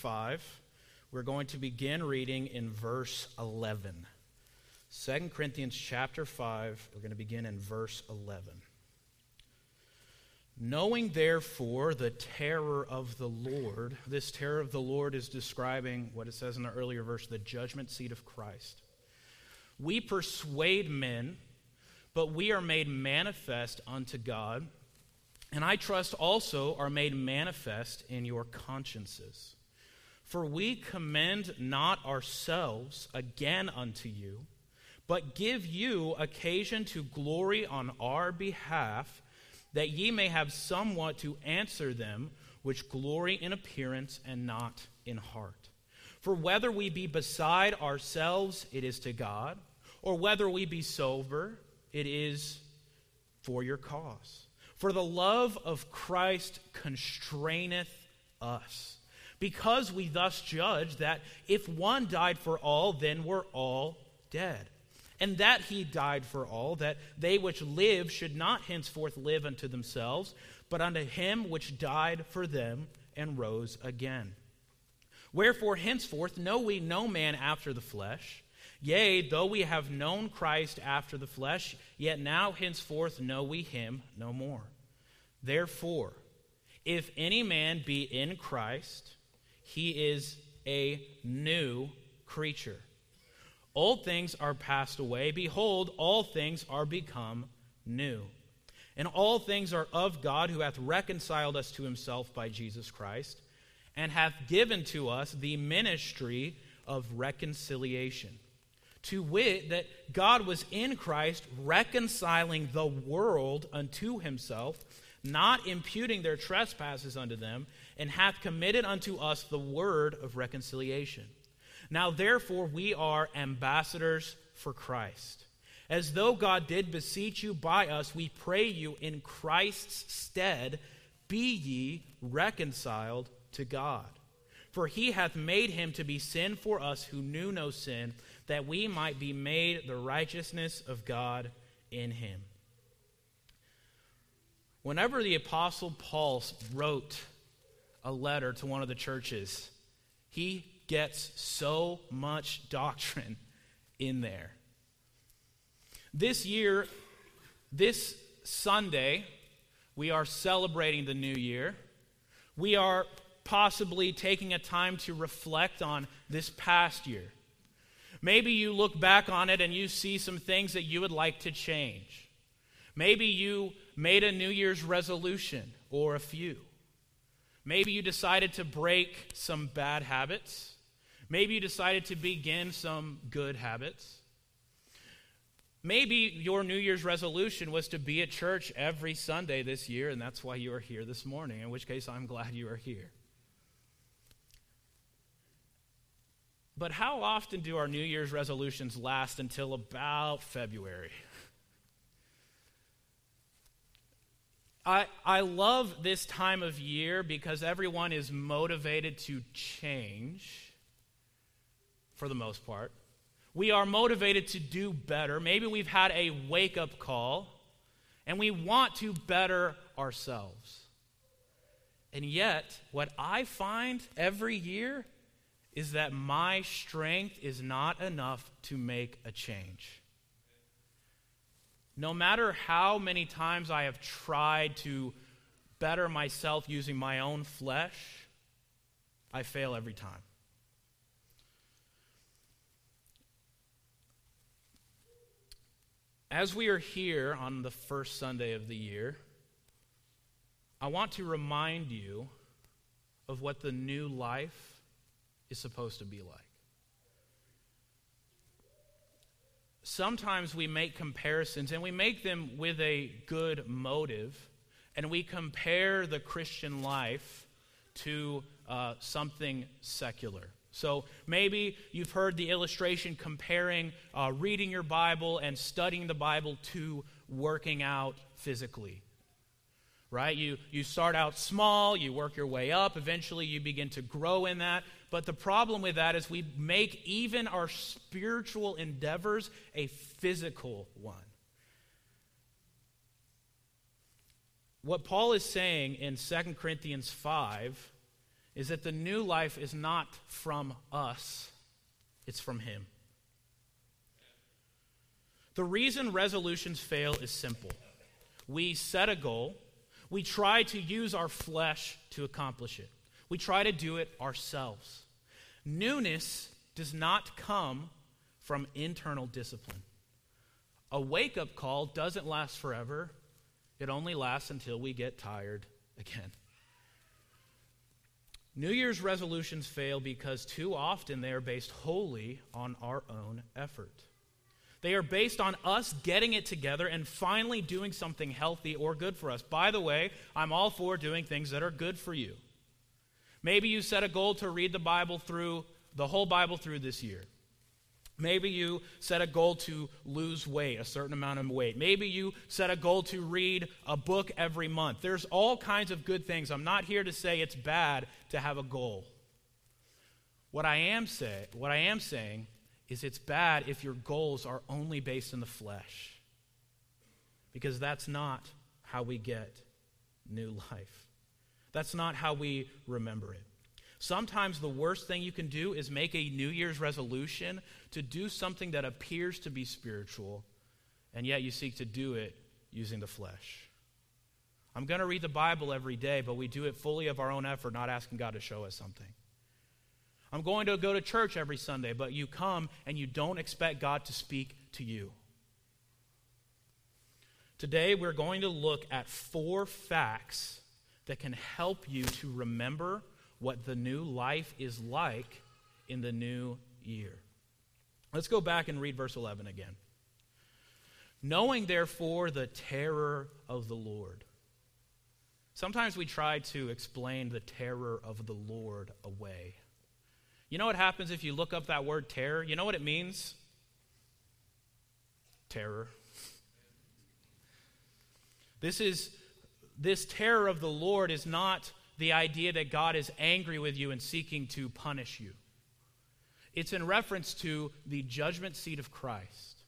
5. We're going to begin reading in verse 11. 2 Corinthians chapter 5, we're going to begin in verse 11. Knowing therefore the terror of the Lord, this terror of the Lord is describing what it says in the earlier verse, the judgment seat of Christ. We persuade men, but we are made manifest unto God, and I trust also are made manifest in your consciences. For we commend not ourselves again unto you, but give you occasion to glory on our behalf that ye may have somewhat to answer them which glory in appearance and not in heart. For whether we be beside ourselves, it is to God, or whether we be sober, it is for your cause. For the love of Christ constraineth us, because we thus judge that if one died for all, then we're all dead and that he died for all, that they which live should not henceforth live unto themselves, but unto him which died for them and rose again. Wherefore, henceforth know we no man after the flesh. Yea, though we have known Christ after the flesh, yet now henceforth know we him no more. Therefore, if any man be in Christ, he is a new creature. Old things are passed away. Behold, all things are become new. And all things are of God, who hath reconciled us to himself by Jesus Christ, and hath given to us the ministry of reconciliation. To wit, that God was in Christ reconciling the world unto himself, not imputing their trespasses unto them, and hath committed unto us the word of reconciliation. Now, therefore, we are ambassadors for Christ. As though God did beseech you by us, we pray you in Christ's stead, be ye reconciled to God. For he hath made him to be sin for us who knew no sin, that we might be made the righteousness of God in him. Whenever the Apostle Paul wrote a letter to one of the churches, he gets so much doctrine in there. This year, this Sunday, we are celebrating the new year. We are possibly taking a time to reflect on this past year. Maybe you look back on it and you see some things that you would like to change. Maybe you made a New Year's resolution or a few. Maybe you decided to break some bad habits. Maybe you decided to begin some good habits. Maybe your New Year's resolution was to be at church every Sunday this year, and that's why you are here this morning, in which case I'm glad you are here. But how often do our New Year's resolutions last until about February? I, I love this time of year because everyone is motivated to change for the most part. We are motivated to do better. Maybe we've had a wake up call and we want to better ourselves. And yet, what I find every year is that my strength is not enough to make a change. No matter how many times I have tried to better myself using my own flesh, I fail every time. As we are here on the first Sunday of the year, I want to remind you of what the new life is supposed to be like. Sometimes we make comparisons, and we make them with a good motive, and we compare the Christian life to uh, something secular. So maybe you've heard the illustration comparing uh, reading your Bible and studying the Bible to working out physically. Right? You, you start out small, you work your way up, eventually you begin to grow in that. But the problem with that is we make even our spiritual endeavors a physical one. What Paul is saying in 2 Corinthians 5 is that the new life is not from us, it's from Him. The reason resolutions fail is simple. We set a goal, we try to use our flesh to accomplish it, we try to do it ourselves. Newness does not come from internal discipline. A wake up call doesn't last forever, it only lasts until we get tired again. New Year's resolutions fail because too often they are based wholly on our own effort. They are based on us getting it together and finally doing something healthy or good for us. By the way, I'm all for doing things that are good for you. Maybe you set a goal to read the Bible through, the whole Bible through this year. Maybe you set a goal to lose weight, a certain amount of weight. Maybe you set a goal to read a book every month. There's all kinds of good things. I'm not here to say it's bad to have a goal. What I am say, what I am saying is it's bad if your goals are only based in the flesh. Because that's not how we get new life. That's not how we remember it. Sometimes the worst thing you can do is make a New Year's resolution to do something that appears to be spiritual, and yet you seek to do it using the flesh. I'm going to read the Bible every day, but we do it fully of our own effort, not asking God to show us something. I'm going to go to church every Sunday, but you come and you don't expect God to speak to you. Today, we're going to look at four facts that can help you to remember what the new life is like in the new year. Let's go back and read verse 11 again. Knowing, therefore, the terror of the Lord. Sometimes we try to explain the terror of the Lord away. You know what happens if you look up that word terror? You know what it means? Terror. This is this terror of the Lord is not the idea that God is angry with you and seeking to punish you. It's in reference to the judgment seat of Christ,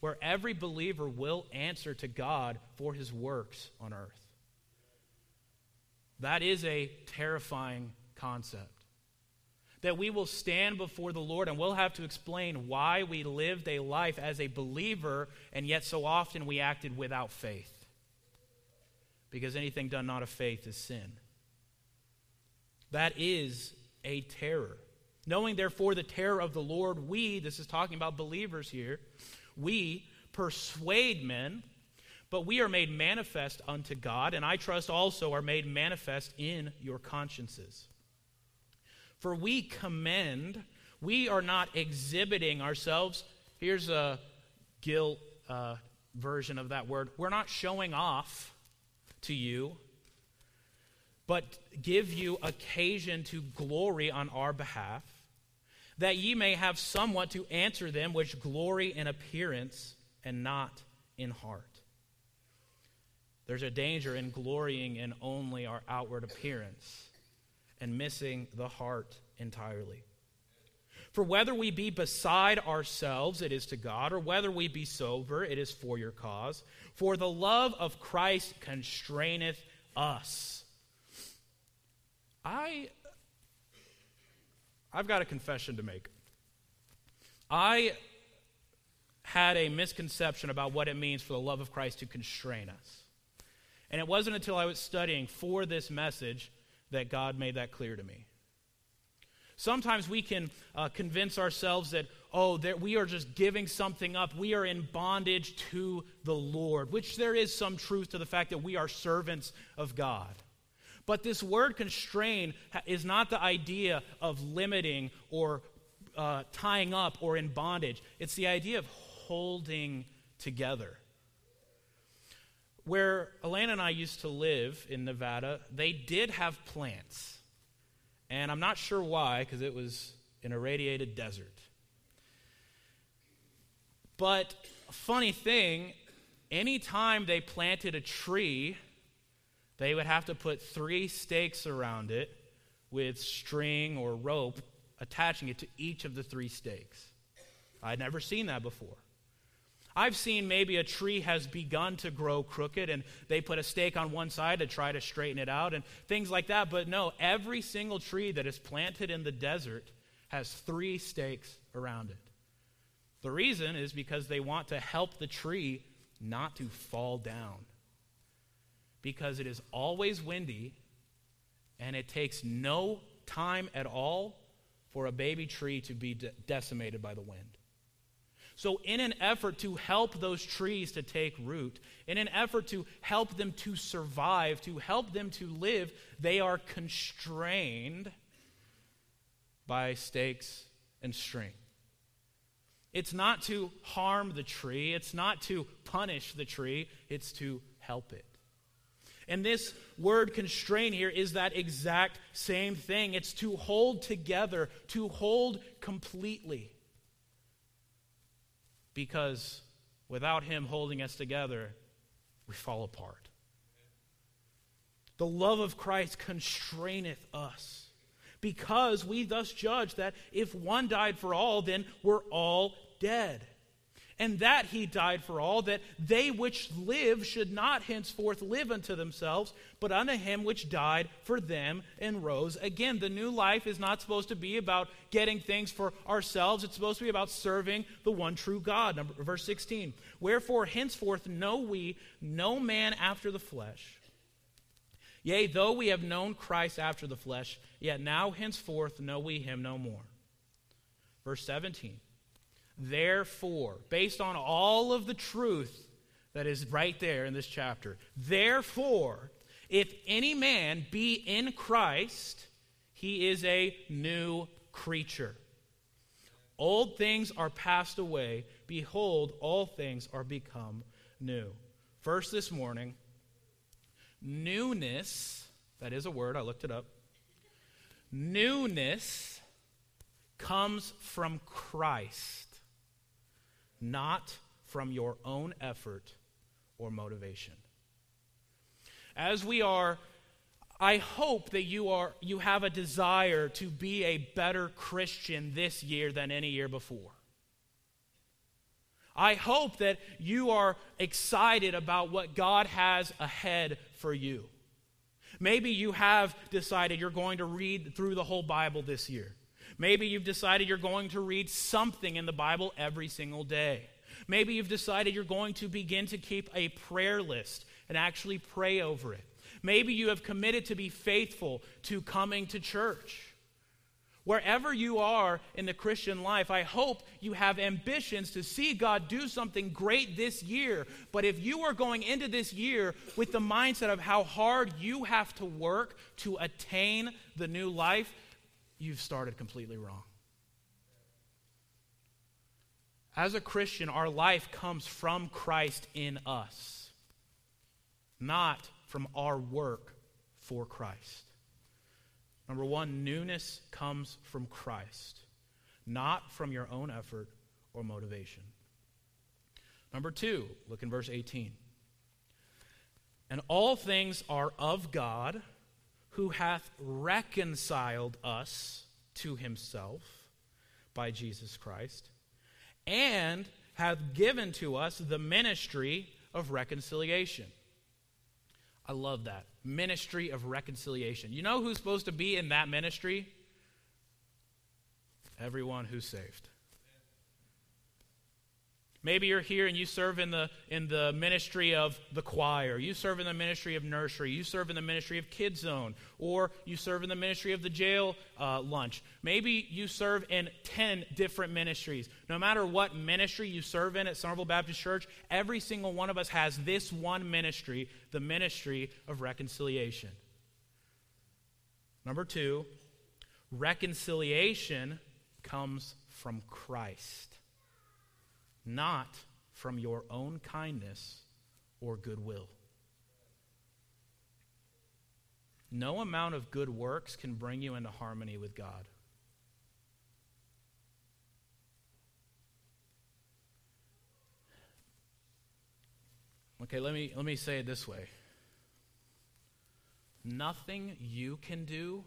where every believer will answer to God for his works on earth. That is a terrifying concept. That we will stand before the Lord and we'll have to explain why we lived a life as a believer and yet so often we acted without faith. Because anything done not of faith is sin. That is a terror. Knowing, therefore, the terror of the Lord, we, this is talking about believers here, we persuade men, but we are made manifest unto God, and I trust also are made manifest in your consciences. For we commend, we are not exhibiting ourselves. Here's a Gill uh, version of that word. We're not showing off to you but give you occasion to glory on our behalf, that ye may have somewhat to answer them which glory in appearance and not in heart. There's a danger in glorying in only our outward appearance and missing the heart entirely. For whether we be beside ourselves, it is to God, or whether we be sober, it is for your cause. For the love of Christ constraineth us I I've got a confession to make. I had a misconception about what it means for the love of Christ to constrain us. And it wasn't until I was studying for this message that God made that clear to me. Sometimes we can uh, convince ourselves that, oh, that we are just giving something up. We are in bondage to the Lord, which there is some truth to the fact that we are servants of God. But this word constrain is not the idea of limiting or uh, tying up or in bondage, it's the idea of holding together. Where Elena and I used to live in Nevada, they did have plants. And I'm not sure why, because it was an irradiated desert. But funny thing, anytime they planted a tree they would have to put three stakes around it with string or rope attaching it to each of the three stakes. I'd never seen that before. I've seen maybe a tree has begun to grow crooked and they put a stake on one side to try to straighten it out and things like that. But no, every single tree that is planted in the desert has three stakes around it. The reason is because they want to help the tree not to fall down. Because it is always windy and it takes no time at all for a baby tree to be de- decimated by the wind. So, in an effort to help those trees to take root, in an effort to help them to survive, to help them to live, they are constrained by stakes and string. It's not to harm the tree, it's not to punish the tree, it's to help it. And this word constrain here is that exact same thing. It's to hold together, to hold completely because without Him holding us together, we fall apart. The love of Christ constraineth us because we thus judge that if one died for all, then we're all dead and that he died for all, that they which live should not henceforth live unto themselves, but unto him which died for them and rose again. The new life is not supposed to be about getting things for ourselves, it's supposed to be about serving the one true God. Number, verse 16 Wherefore henceforth know we no man after the flesh. Yea, though we have known Christ after the flesh, yet now henceforth know we him no more. Verse 17 Therefore, based on all of the truth that is right there in this chapter, therefore, if any man be in Christ, he is a new creature. Old things are passed away. Behold, all things are become new. First, this morning, newness, that is a word, I looked it up. Newness comes from Christ not from your own effort or motivation. As we are I hope that you are you have a desire to be a better Christian this year than any year before. I hope that you are excited about what God has ahead for you. Maybe you have decided you're going to read through the whole Bible this year. Maybe you've decided you're going to read something in the Bible every single day. Maybe you've decided you're going to begin to keep a prayer list and actually pray over it. Maybe you have committed to be faithful to coming to church. Wherever you are in the Christian life, I hope you have ambitions to see God do something great this year. But if you are going into this year with the mindset of how hard you have to work to attain the new life, you've started completely wrong. As a Christian, our life comes from Christ in us, not from our work for Christ. Number one, newness comes from Christ, not from your own effort or motivation. Number two, look in verse 18. And all things are of God who hath reconciled us to himself by Jesus Christ, and hath given to us the ministry of reconciliation. I love that. Ministry of reconciliation. You know who's supposed to be in that ministry? Everyone who's saved. Maybe you're here and you serve in the, in the ministry of the choir. You serve in the ministry of nursery. You serve in the ministry of Kids Zone. Or you serve in the ministry of the jail uh, lunch. Maybe you serve in 10 different ministries. No matter what ministry you serve in at Somerville Baptist Church, every single one of us has this one ministry the ministry of reconciliation. Number two, reconciliation comes from Christ not from your own kindness or goodwill. No amount of good works can bring you into harmony with God. Okay, let me, let me say it this way. Nothing you can do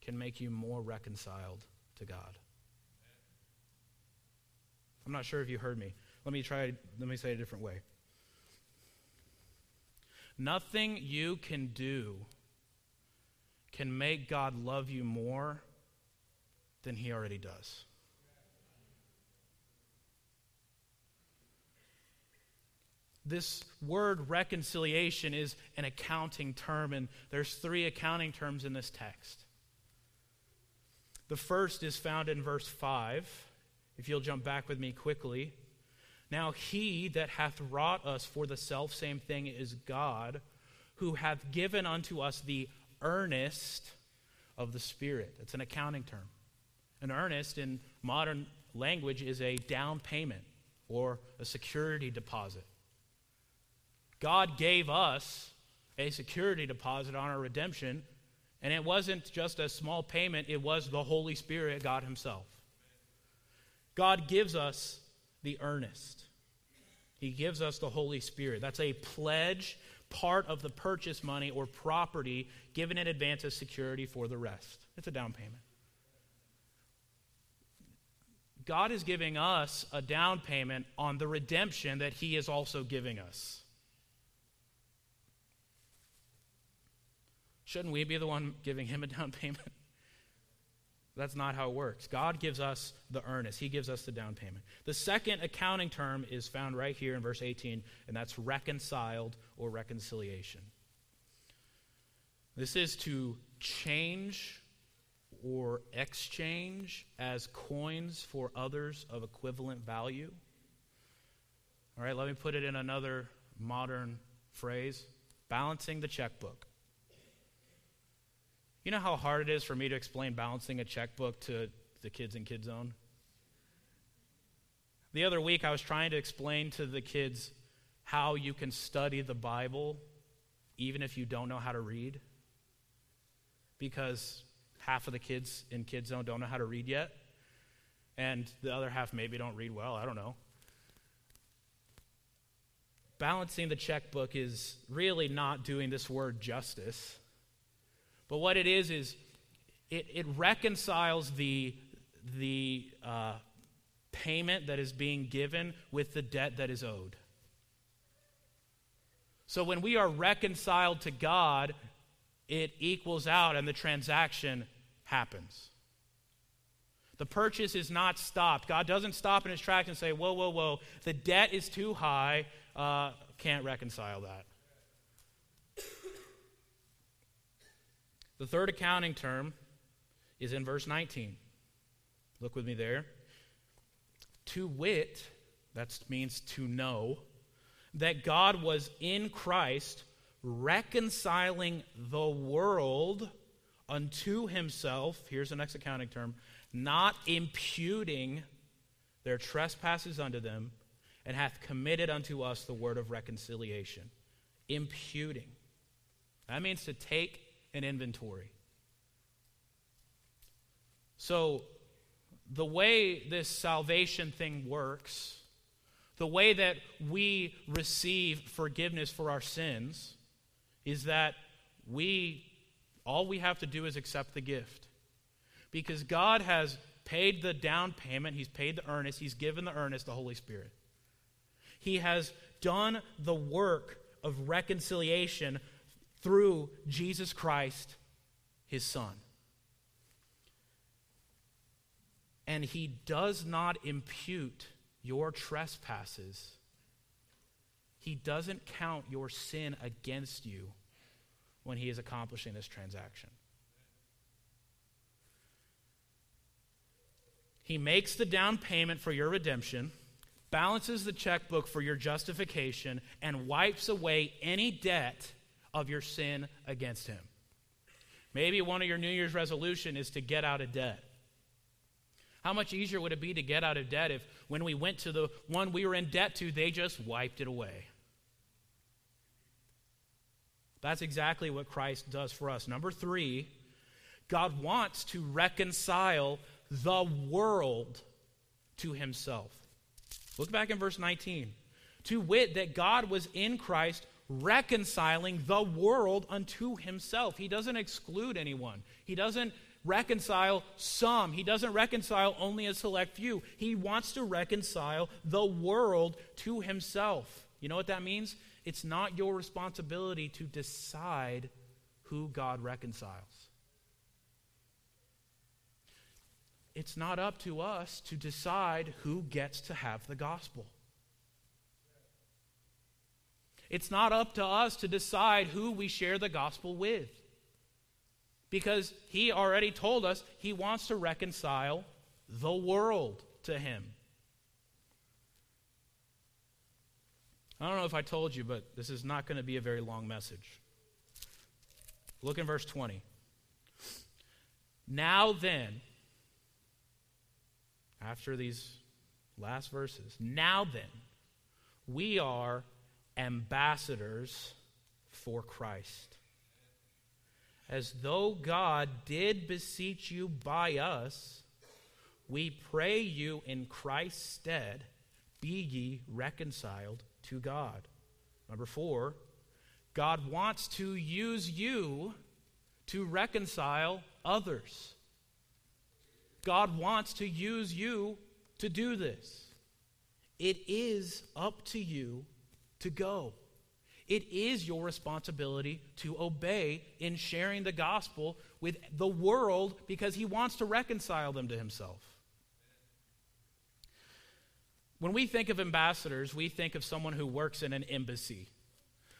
can make you more reconciled to God. I'm not sure if you heard me. let me try, let me say it a different way. Nothing you can do can make God love you more than he already does. This word reconciliation is an accounting term, and there's three accounting terms in this text. The first is found in verse 5. If you'll jump back with me quickly. Now he that hath wrought us for the self same thing is God, who hath given unto us the earnest of the Spirit. It's an accounting term. An earnest in modern language is a down payment or a security deposit. God gave us a security deposit on our redemption, and it wasn't just a small payment, it was the Holy Spirit, God Himself. God gives us the earnest. He gives us the Holy Spirit. That's a pledge, part of the purchase money or property given in advance as security for the rest. It's a down payment. God is giving us a down payment on the redemption that He is also giving us. Shouldn't we be the one giving Him a down payment? That's not how it works. God gives us the earnest, He gives us the down payment. The second accounting term is found right here in verse 18, and that's reconciled or reconciliation. This is to change or exchange as coins for others of equivalent value. All right, let me put it in another modern phrase balancing the checkbook. You know how hard it is for me to explain balancing a checkbook to the kids in Kids Zone? The other week, I was trying to explain to the kids how you can study the Bible even if you don't know how to read. Because half of the kids in Kids Zone don't know how to read yet, and the other half maybe don't read well. I don't know. Balancing the checkbook is really not doing this word justice. But what it is, is it, it reconciles the, the uh, payment that is being given with the debt that is owed. So when we are reconciled to God, it equals out and the transaction happens. The purchase is not stopped. God doesn't stop in his tracks and say, Whoa, whoa, whoa, the debt is too high, uh, can't reconcile that. The third accounting term is in verse 19. Look with me there. To wit, that means to know, that God was in Christ reconciling the world unto himself. Here's the next accounting term not imputing their trespasses unto them, and hath committed unto us the word of reconciliation. Imputing. That means to take an inventory. So, the way this salvation thing works, the way that we receive forgiveness for our sins, is that we, all we have to do is accept the gift. Because God has paid the down payment, He's paid the earnest, He's given the earnest, the Holy Spirit. He has done the work of reconciliation through Jesus Christ, his Son. And he does not impute your trespasses. He doesn't count your sin against you when he is accomplishing this transaction. He makes the down payment for your redemption, balances the checkbook for your justification, and wipes away any debt of your sin against him. Maybe one of your New Year's resolution is to get out of debt. How much easier would it be to get out of debt if when we went to the one we were in debt to, they just wiped it away? That's exactly what Christ does for us. Number three, God wants to reconcile the world to himself. Look back in verse 19. To wit, that God was in Christ reconciling the world unto himself. He doesn't exclude anyone, he doesn't reconcile some. He doesn't reconcile only a select few. He wants to reconcile the world to himself. You know what that means? It's not your responsibility to decide who God reconciles. It's not up to us to decide who gets to have the gospel. It's not up to us to decide who we share the gospel with. Because he already told us he wants to reconcile the world to him. I don't know if I told you, but this is not going to be a very long message. Look in verse 20. Now then, after these last verses, now then, we are ambassadors for Christ. As though God did beseech you by us, we pray you in Christ's stead, be ye reconciled to God. Number four, God wants to use you to reconcile others. God wants to use you to do this. It is up to you to go. It is your responsibility to obey in sharing the gospel with the world because he wants to reconcile them to himself. When we think of ambassadors, we think of someone who works in an embassy,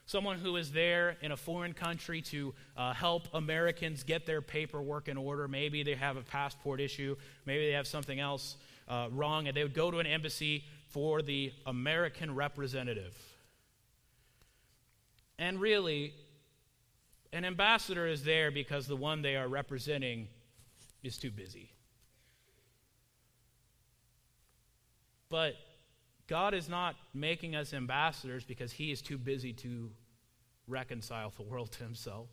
someone who is there in a foreign country to uh, help Americans get their paperwork in order. Maybe they have a passport issue, maybe they have something else uh, wrong, and they would go to an embassy for the American representative. And really, an ambassador is there because the one they are representing is too busy. But God is not making us ambassadors because he is too busy to reconcile the world to himself.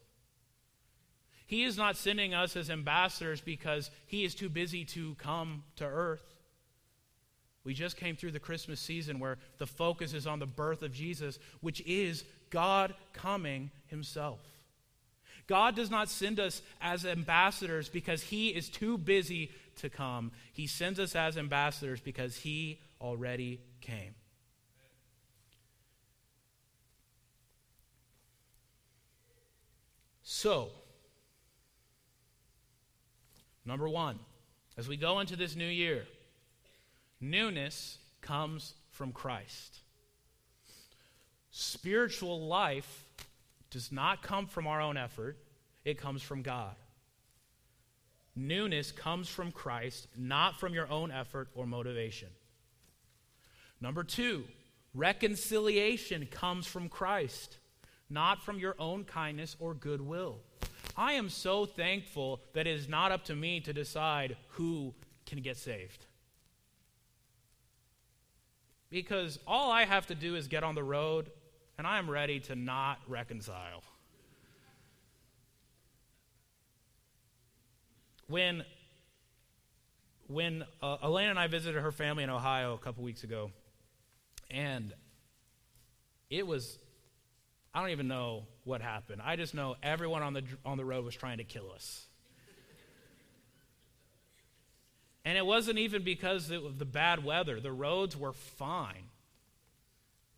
He is not sending us as ambassadors because he is too busy to come to earth. We just came through the Christmas season where the focus is on the birth of Jesus, which is God coming himself. God does not send us as ambassadors because he is too busy to come. He sends us as ambassadors because he already came. So, number one, as we go into this new year, newness comes from Christ. Spiritual life does not come from our own effort, it comes from God. Newness comes from Christ, not from your own effort or motivation. Number two, reconciliation comes from Christ, not from your own kindness or goodwill. I am so thankful that it is not up to me to decide who can get saved. Because all I have to do is get on the road and I am ready to not reconcile. When, when uh, Elaine and I visited her family in Ohio a couple weeks ago, and it was, I don't even know what happened. I just know everyone on the, on the road was trying to kill us. And it wasn't even because of the bad weather, the roads were fine.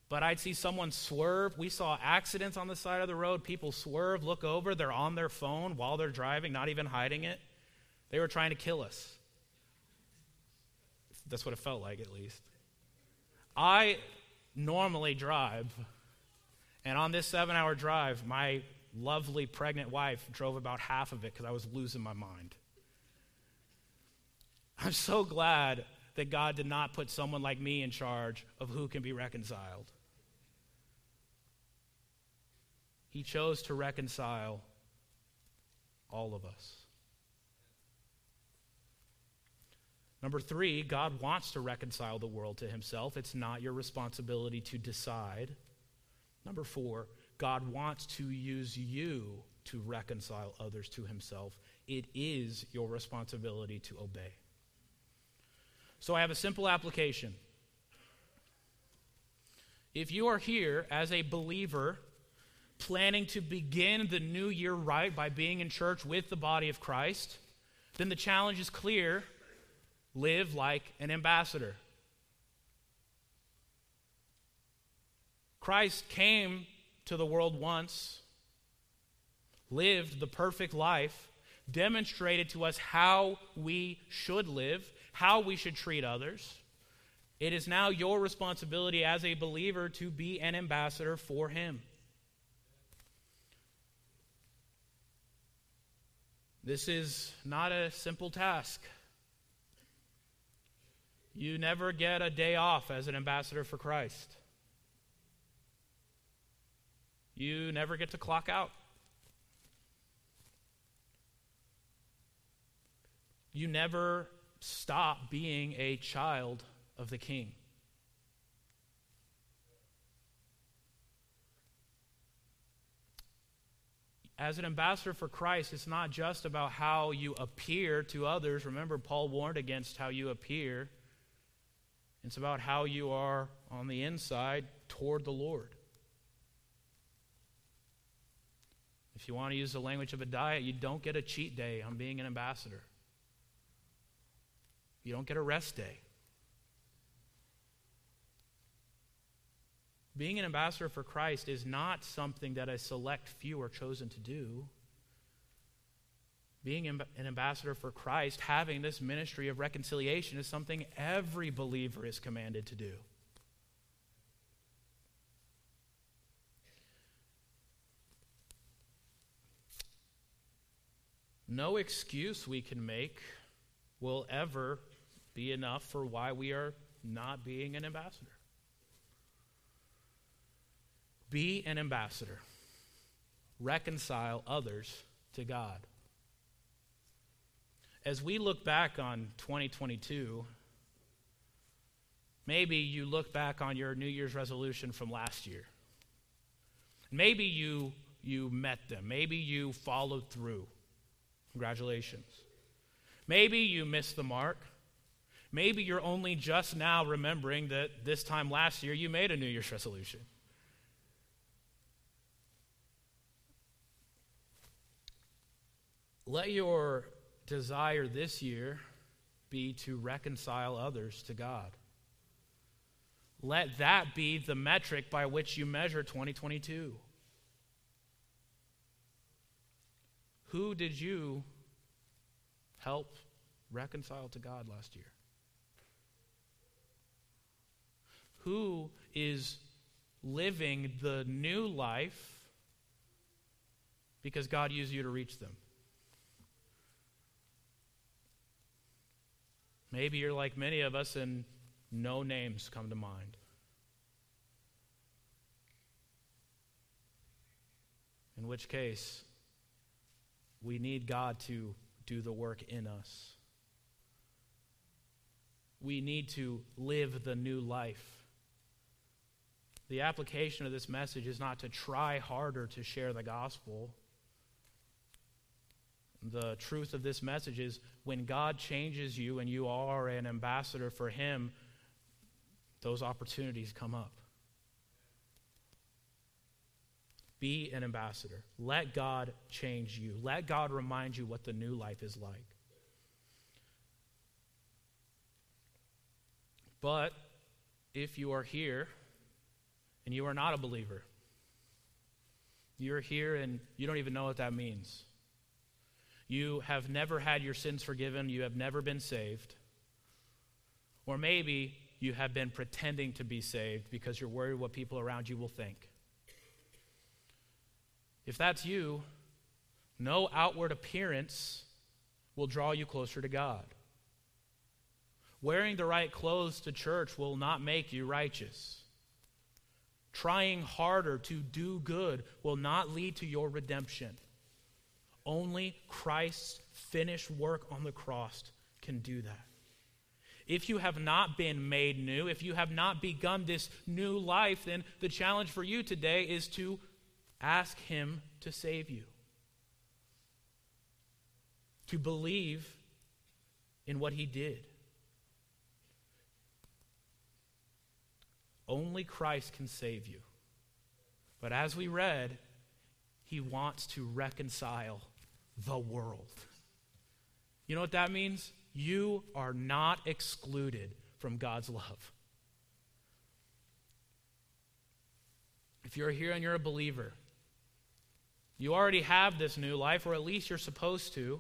But I'd see someone swerve. We saw accidents on the side of the road. People swerve, look over, they're on their phone while they're driving, not even hiding it. They were trying to kill us. That's what it felt like, at least. I normally drive, and on this seven hour drive, my lovely pregnant wife drove about half of it because I was losing my mind. I'm so glad that God did not put someone like me in charge of who can be reconciled. He chose to reconcile all of us. Number three, God wants to reconcile the world to himself. It's not your responsibility to decide. Number four, God wants to use you to reconcile others to himself. It is your responsibility to obey. So I have a simple application. If you are here as a believer, planning to begin the new year right by being in church with the body of Christ, then the challenge is clear live like an ambassador. Christ came to the world once, lived the perfect life, demonstrated to us how we should live, how we should treat others. It is now your responsibility as a believer to be an ambassador for Him. This is not a simple task. You never get a day off as an ambassador for Christ. You never get to clock out. You never stop being a child of the King. As an ambassador for Christ, it's not just about how you appear to others. Remember, Paul warned against how you appear. It's about how you are on the inside toward the Lord. If you want to use the language of a diet, you don't get a cheat day on being an ambassador. You don't get a rest day. Being an ambassador for Christ is not something that a select few are chosen to do. Being an ambassador for Christ, having this ministry of reconciliation, is something every believer is commanded to do. No excuse we can make will ever be enough for why we are not being an ambassador. Be an ambassador. Reconcile others to God. As we look back on 2022, maybe you look back on your New Year's resolution from last year. Maybe you, you met them. Maybe you followed through. Congratulations. Maybe you missed the mark. Maybe you're only just now remembering that this time last year you made a New Year's resolution. Let your desire this year be to reconcile others to God. Let that be the metric by which you measure 2022. Who did you help reconcile to God last year? Who is living the new life because God used you to reach them? Maybe you're like many of us and no names come to mind. In which case, we need God to do the work in us. We need to live the new life. The application of this message is not to try harder to share the gospel. The truth of this message is when God changes you and you are an ambassador for Him, those opportunities come up. Be an ambassador. Let God change you. Let God remind you what the new life is like. But if you are here and you are not a believer, you're here and you don't even know what that means. You have never had your sins forgiven, you have never been saved. Or maybe you have been pretending to be saved because you're worried what people around you will think. If that's you, no outward appearance will draw you closer to God. Wearing the right clothes to church will not make you righteous. Trying harder to do good will not lead to your redemption. Only Christ's finished work on the cross can do that. If you have not been made new, if you have not begun this new life, then the challenge for you today is to Ask Him to save you, to believe in what He did. Only Christ can save you. But as we read, He wants to reconcile the world. You know what that means? You are not excluded from God's love. If you're here and you're a believer, you already have this new life, or at least you're supposed to.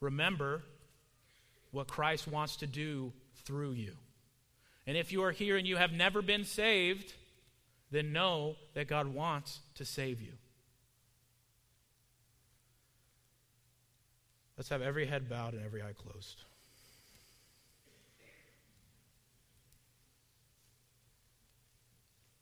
Remember what Christ wants to do through you. And if you are here and you have never been saved, then know that God wants to save you. Let's have every head bowed and every eye closed.